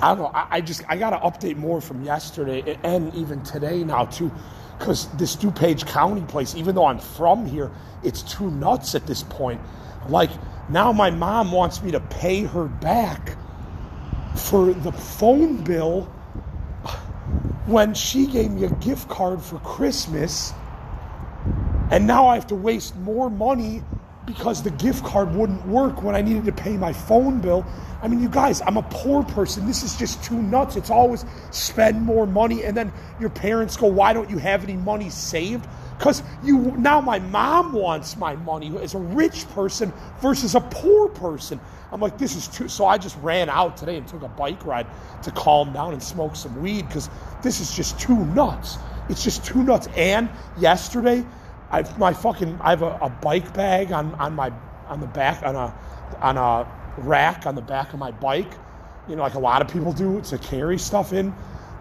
I don't know. I, I just I got to update more from yesterday and even today now too, because this DuPage County place, even though I'm from here, it's too nuts at this point. Like now, my mom wants me to pay her back for the phone bill when she gave me a gift card for Christmas, and now I have to waste more money because the gift card wouldn't work when I needed to pay my phone bill. I mean, you guys, I'm a poor person. This is just too nuts. It's always spend more money, and then your parents go, Why don't you have any money saved? Because you now my mom wants my money as a rich person versus a poor person. I'm like, this is too. So I just ran out today and took a bike ride to calm down and smoke some weed because this is just too nuts. It's just too nuts. And yesterday, I my fucking I have a, a bike bag on on my on the back on a on a rack on the back of my bike. You know, like a lot of people do to carry stuff in.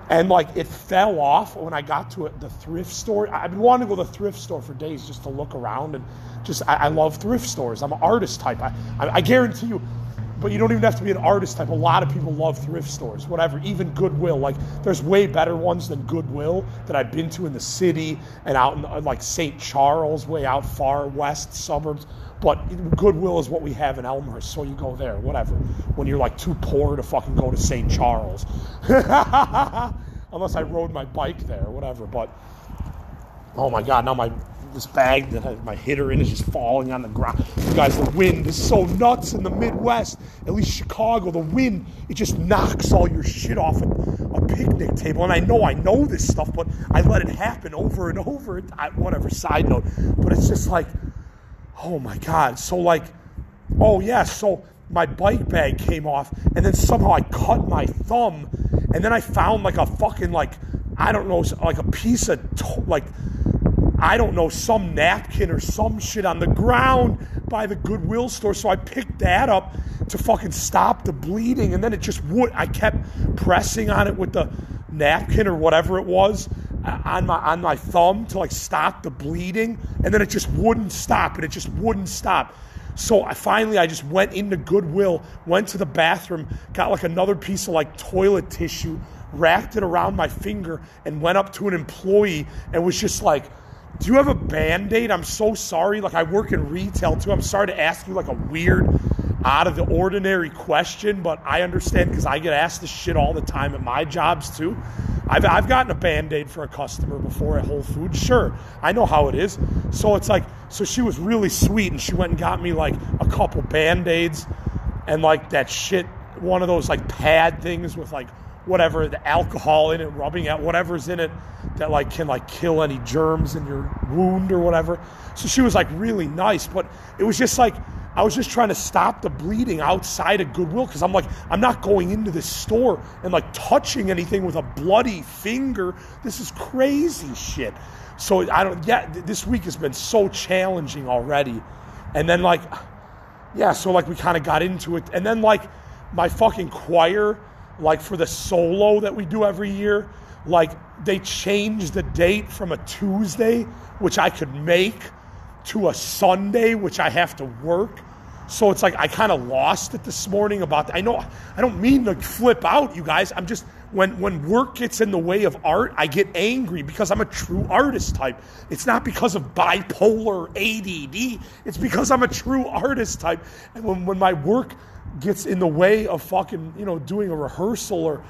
And like it fell off when I got to the thrift store. I've been wanting to go to the thrift store for days just to look around and just I, I love thrift stores. I'm an artist type. I, I, I guarantee you, but you don't even have to be an artist type. A lot of people love thrift stores, whatever, even Goodwill. Like, there's way better ones than Goodwill that I've been to in the city and out in uh, like St. Charles, way out far west suburbs. But Goodwill is what we have in Elmhurst, so you go there, whatever. When you're like too poor to fucking go to St. Charles, unless I rode my bike there, whatever. But oh my god, now my this bag that my hitter in is just falling on the ground. You guys, the wind is so nuts in the Midwest. At least Chicago, the wind it just knocks all your shit off a, a picnic table. And I know I know this stuff, but I let it happen over and over. I, whatever. Side note, but it's just like, oh my god. So like, oh yeah. So my bike bag came off, and then somehow I cut my thumb, and then I found like a fucking like I don't know like a piece of to- like I don't know, some napkin or some shit on the ground by the Goodwill store. So I picked that up to fucking stop the bleeding. And then it just would. I kept pressing on it with the napkin or whatever it was uh, on my on my thumb to like stop the bleeding. And then it just wouldn't stop. And it just wouldn't stop. So I finally I just went into Goodwill, went to the bathroom, got like another piece of like toilet tissue, wrapped it around my finger, and went up to an employee and was just like do you have a band aid? I'm so sorry. Like, I work in retail too. I'm sorry to ask you like a weird, out of the ordinary question, but I understand because I get asked this shit all the time at my jobs too. I've, I've gotten a band aid for a customer before at Whole Foods. Sure, I know how it is. So it's like, so she was really sweet and she went and got me like a couple band aids and like that shit, one of those like pad things with like whatever the alcohol in it, rubbing out whatever's in it that like can like kill any germs in your wound or whatever. So she was like really nice, but it was just like I was just trying to stop the bleeding outside of Goodwill because I'm like I'm not going into this store and like touching anything with a bloody finger. This is crazy shit. So I don't. Yeah, this week has been so challenging already, and then like, yeah. So like we kind of got into it, and then like my fucking choir like for the solo that we do every year, like they changed the date from a Tuesday, which I could make, to a Sunday, which I have to work. So it's like I kind of lost it this morning about. I know I don't mean to flip out, you guys. I'm just when when work gets in the way of art, I get angry because I'm a true artist type. It's not because of bipolar ADD. It's because I'm a true artist type. And when when my work gets in the way of fucking, you know, doing a rehearsal or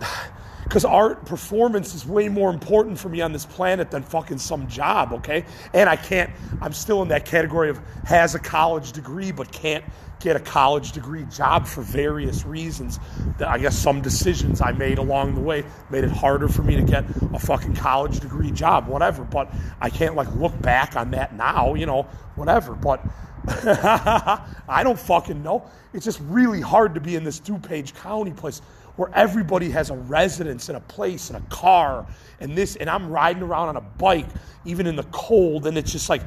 because art performance is way more important for me on this planet than fucking some job, okay? And I can't, I'm still in that category of has a college degree but can't get a college degree job for various reasons. That I guess some decisions I made along the way made it harder for me to get a fucking college degree job, whatever. But I can't like look back on that now, you know, whatever. But I don't fucking know. It's just really hard to be in this DuPage County place where everybody has a residence and a place and a car and this, and I'm riding around on a bike even in the cold, and it's just like,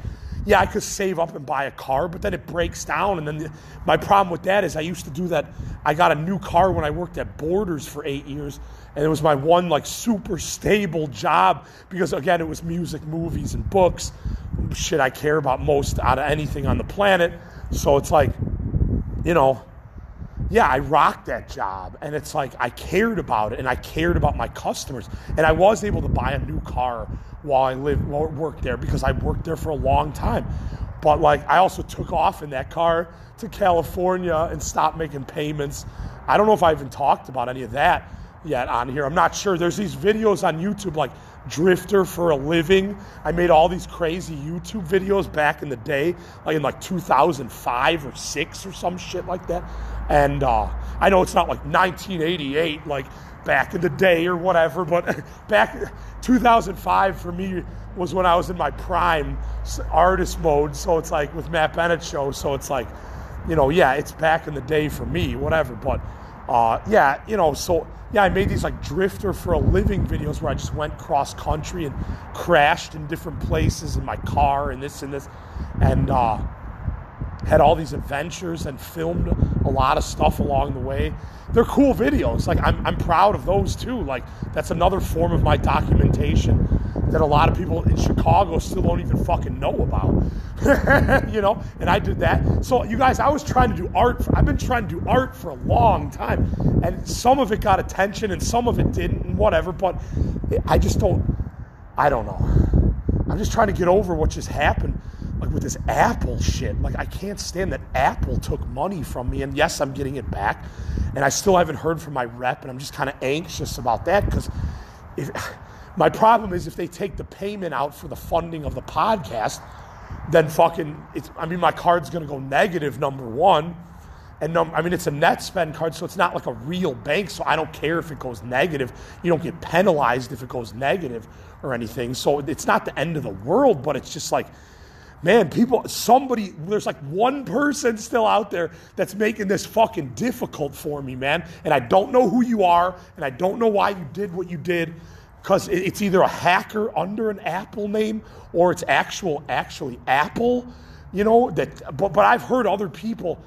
yeah, I could save up and buy a car, but then it breaks down. And then the, my problem with that is I used to do that. I got a new car when I worked at Borders for eight years, and it was my one like super stable job because again, it was music, movies, and books. Shit, I care about most out of anything on the planet. So it's like, you know, yeah, I rocked that job. And it's like I cared about it and I cared about my customers. And I was able to buy a new car while I lived, worked there because I worked there for a long time. But like I also took off in that car to California and stopped making payments. I don't know if I even talked about any of that yet on here. I'm not sure. There's these videos on YouTube like drifter for a living. I made all these crazy YouTube videos back in the day, like in like 2005 or 6 or some shit like that. And uh, I know it's not like 1988, like back in the day or whatever, but back 2005 for me was when I was in my prime artist mode. So it's like with Matt Bennett show. So it's like, you know, yeah, it's back in the day for me, whatever. But uh, yeah, you know, so yeah, I made these like drifter for a living videos where I just went cross country and crashed in different places in my car and this and this, and uh, had all these adventures and filmed a lot of stuff along the way. They're cool videos. Like I'm, I'm proud of those too. Like that's another form of my documentation that a lot of people in Chicago still don't even fucking know about. you know, and I did that. So you guys, I was trying to do art. For, I've been trying to do art for a long time, and some of it got attention and some of it didn't, and whatever. But I just don't. I don't know. I'm just trying to get over what just happened like with this Apple shit. Like I can't stand that Apple took money from me, and yes, I'm getting it back, and I still haven't heard from my rep, and I'm just kind of anxious about that because if my problem is if they take the payment out for the funding of the podcast, then fucking it's. I mean, my card's gonna go negative. Number one. And num- I mean, it's a Netspend card, so it's not like a real bank. So I don't care if it goes negative. You don't get penalized if it goes negative or anything. So it's not the end of the world, but it's just like, man, people, somebody, there's like one person still out there that's making this fucking difficult for me, man. And I don't know who you are, and I don't know why you did what you did, because it's either a hacker under an Apple name or it's actual, actually Apple, you know. That, but, but I've heard other people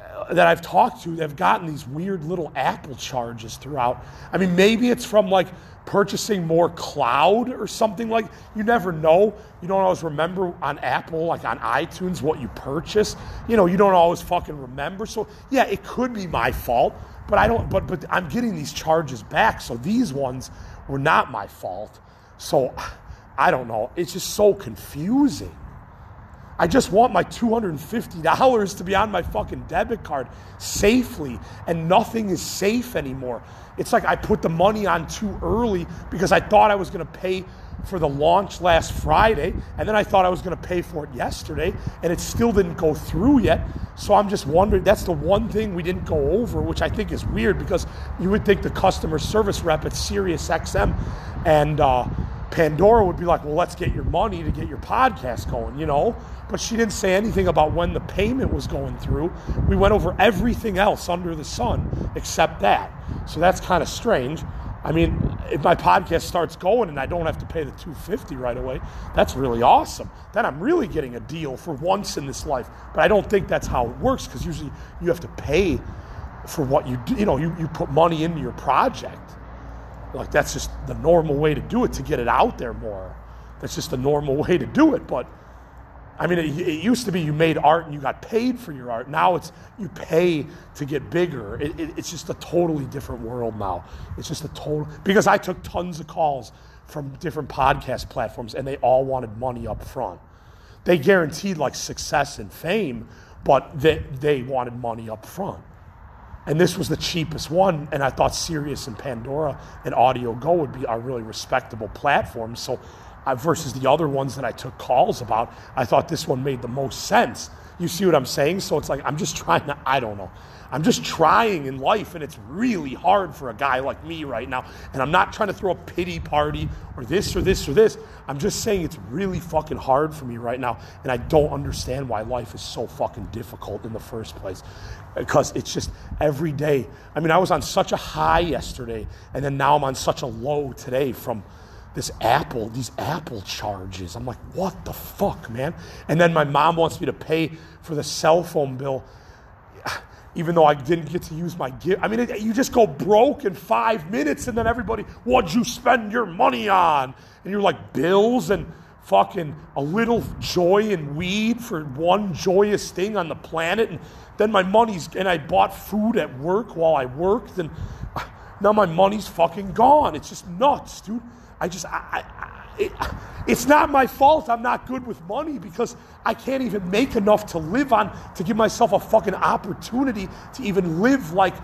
uh, that I've talked to that have gotten these weird little Apple charges throughout. I mean, maybe it's from like purchasing more cloud or something like you never know you don't always remember on apple like on itunes what you purchase you know you don't always fucking remember so yeah it could be my fault but i don't but but i'm getting these charges back so these ones were not my fault. So i don't know. It's just so confusing. I just want my $250 to be on my fucking debit card safely, and nothing is safe anymore. It's like I put the money on too early because I thought I was going to pay for the launch last Friday, and then I thought I was going to pay for it yesterday, and it still didn't go through yet. So I'm just wondering. That's the one thing we didn't go over, which I think is weird because you would think the customer service rep at SiriusXM and uh, Pandora would be like, "Well, let's get your money to get your podcast going," you know but she didn't say anything about when the payment was going through. We went over everything else under the sun except that. So that's kind of strange. I mean, if my podcast starts going and I don't have to pay the 250 right away, that's really awesome. Then I'm really getting a deal for once in this life. But I don't think that's how it works because usually you have to pay for what you do. You know, you, you put money into your project. Like that's just the normal way to do it to get it out there more. That's just the normal way to do it. But I mean, it, it, used to be you made art and you got paid for your art. Now it's you pay to get bigger. It, it, it's just a totally different world now. It's just a total because I took tons of calls from different podcast platforms and they all wanted money up front. They guaranteed like success and fame, but they, they wanted money up front. And this was the cheapest one, and I thought Sirius and Pandora and Audio Go would be our really respectable platforms. So uh, versus the other ones that I took calls about, I thought this one made the most sense. You see what I'm saying? So it's like, I'm just trying to, I don't know. I'm just trying in life, and it's really hard for a guy like me right now. And I'm not trying to throw a pity party or this or this or this. I'm just saying it's really fucking hard for me right now. And I don't understand why life is so fucking difficult in the first place. Because it's just every day. I mean, I was on such a high yesterday, and then now I'm on such a low today from this Apple, these Apple charges. I'm like, what the fuck, man? And then my mom wants me to pay for the cell phone bill, even though I didn't get to use my gift. I mean, it, you just go broke in five minutes, and then everybody, what'd you spend your money on? And you're like, bills and fucking a little joy and weed for one joyous thing on the planet, and then my money's and I bought food at work while I worked, and now my money's fucking gone. It's just nuts, dude. I just I, I it, it's not my fault I'm not good with money because I can't even make enough to live on to give myself a fucking opportunity to even live like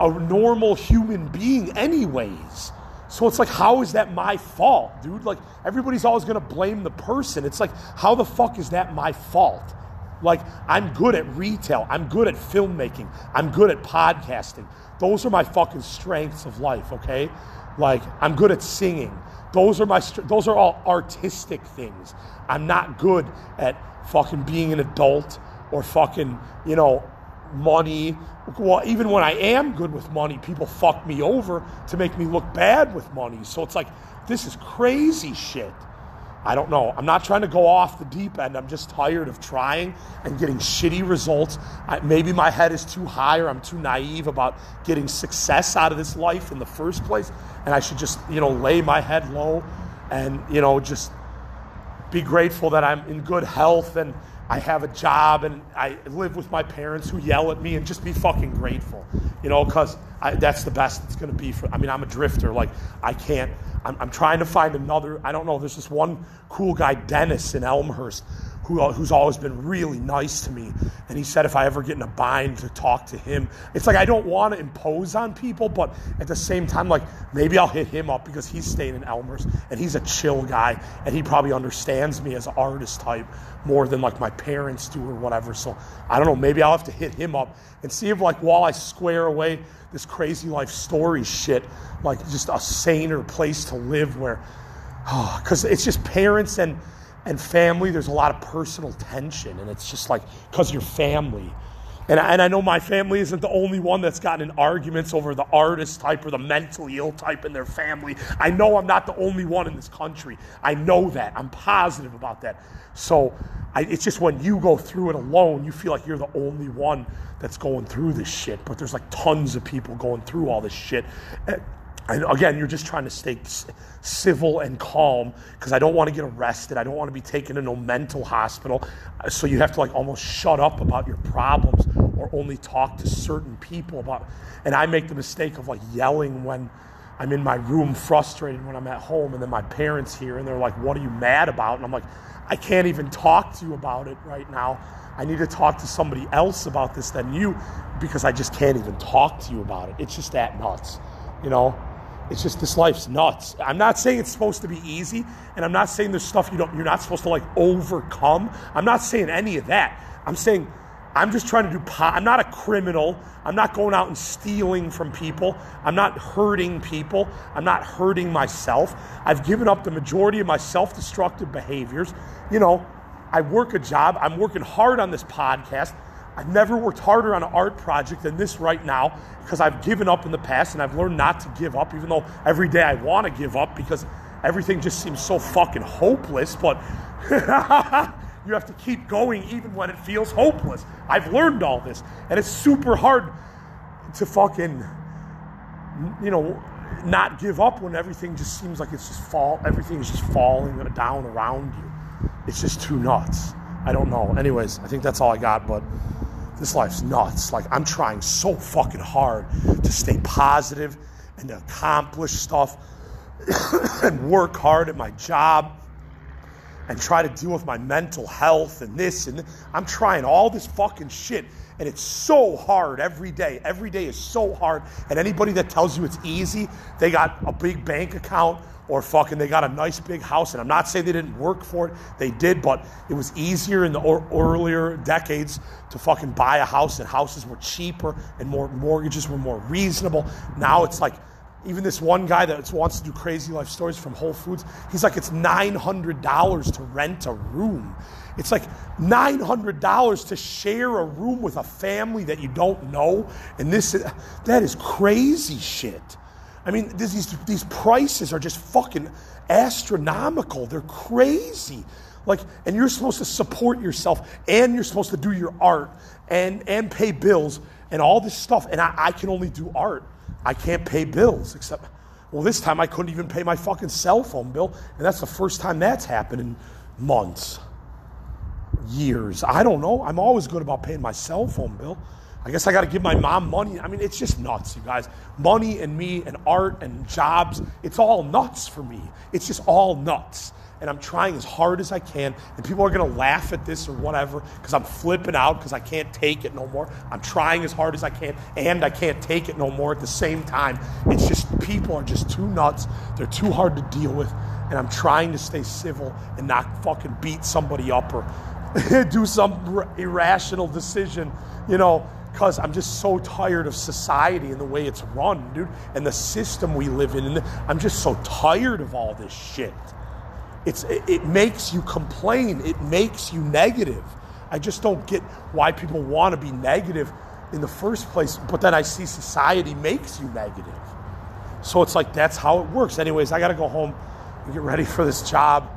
a normal human being, anyways. So it's like, how is that my fault, dude? Like, everybody's always gonna blame the person. It's like, how the fuck is that my fault? Like, I'm good at retail, I'm good at filmmaking, I'm good at podcasting. Those are my fucking strengths of life, okay? Like, I'm good at singing. Those are my those are all artistic things. I'm not good at fucking being an adult or fucking, you know, money. Well, even when I am good with money, people fuck me over to make me look bad with money. So it's like this is crazy shit. I don't know. I'm not trying to go off the deep end. I'm just tired of trying and getting shitty results. I, maybe my head is too high or I'm too naive about getting success out of this life in the first place. And I should just, you know, lay my head low and, you know, just be grateful that I'm in good health and I have a job and I live with my parents who yell at me and just be fucking grateful, you know, because that's the best it's going to be for. I mean, I'm a drifter. Like, I can't, I'm, I'm trying to find another, I don't know, there's this one cool guy, Dennis in Elmhurst, who, who's always been really nice to me. And he said if I ever get in a bind to talk to him, it's like I don't want to impose on people, but at the same time, like maybe I'll hit him up because he's staying in Elmhurst and he's a chill guy and he probably understands me as an artist type more than like my parents do or whatever. So I don't know, maybe I'll have to hit him up and see if like while I square away this crazy life story shit, like just a saner place to live where, because oh, it's just parents and and family, there's a lot of personal tension, and it's just like because you're family. And I, and I know my family isn't the only one that's gotten in arguments over the artist type or the mentally ill type in their family. I know I'm not the only one in this country. I know that. I'm positive about that. So I, it's just when you go through it alone, you feel like you're the only one that's going through this shit. But there's like tons of people going through all this shit. And again, you're just trying to stay civil and calm because I don't want to get arrested. I don't want to be taken to no mental hospital. So you have to like almost shut up about your problems or only talk to certain people about. And I make the mistake of like yelling when I'm in my room, frustrated when I'm at home, and then my parents here and they're like, "What are you mad about?" And I'm like, "I can't even talk to you about it right now. I need to talk to somebody else about this than you because I just can't even talk to you about it. It's just that nuts, you know." It's just this life's nuts. I'm not saying it's supposed to be easy, and I'm not saying there's stuff you don't you're not supposed to like overcome. I'm not saying any of that. I'm saying I'm just trying to do po- I'm not a criminal. I'm not going out and stealing from people. I'm not hurting people. I'm not hurting myself. I've given up the majority of my self-destructive behaviors. You know, I work a job. I'm working hard on this podcast. I've never worked harder on an art project than this right now because I've given up in the past and I've learned not to give up, even though every day I want to give up because everything just seems so fucking hopeless. But you have to keep going even when it feels hopeless. I've learned all this, and it's super hard to fucking, you know, not give up when everything just seems like it's just fall. Everything is just falling down around you. It's just too nuts. I don't know. Anyways, I think that's all I got, but this life's nuts. Like, I'm trying so fucking hard to stay positive and to accomplish stuff and work hard at my job and try to deal with my mental health and this and this. I'm trying all this fucking shit and it's so hard every day. Every day is so hard. And anybody that tells you it's easy, they got a big bank account or fucking they got a nice big house. And I'm not saying they didn't work for it, they did, but it was easier in the or- earlier decades to fucking buy a house, and houses were cheaper and more mortgages were more reasonable. Now it's like, even this one guy that wants to do crazy life stories from Whole Foods, he's like, it's $900 to rent a room. It's like $900 to share a room with a family that you don't know. And this, that is crazy shit. I mean, these, these prices are just fucking astronomical. They're crazy. Like, and you're supposed to support yourself and you're supposed to do your art and, and pay bills and all this stuff. And I, I can only do art. I can't pay bills except, well, this time I couldn't even pay my fucking cell phone bill. And that's the first time that's happened in months, years. I don't know. I'm always good about paying my cell phone bill. I guess I got to give my mom money. I mean, it's just nuts, you guys. Money and me and art and jobs, it's all nuts for me. It's just all nuts. And I'm trying as hard as I can. And people are going to laugh at this or whatever because I'm flipping out because I can't take it no more. I'm trying as hard as I can and I can't take it no more at the same time. It's just people are just too nuts. They're too hard to deal with. And I'm trying to stay civil and not fucking beat somebody up or do some irrational decision, you know because I'm just so tired of society and the way it's run, dude, and the system we live in. And I'm just so tired of all this shit. It's, it, it makes you complain, it makes you negative. I just don't get why people want to be negative in the first place, but then I see society makes you negative. So it's like that's how it works. Anyways, I got to go home and get ready for this job.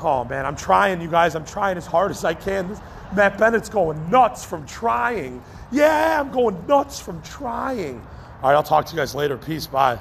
Oh man, I'm trying, you guys. I'm trying as hard as I can. This, Matt Bennett's going nuts from trying. Yeah, I'm going nuts from trying. All right, I'll talk to you guys later. Peace. Bye.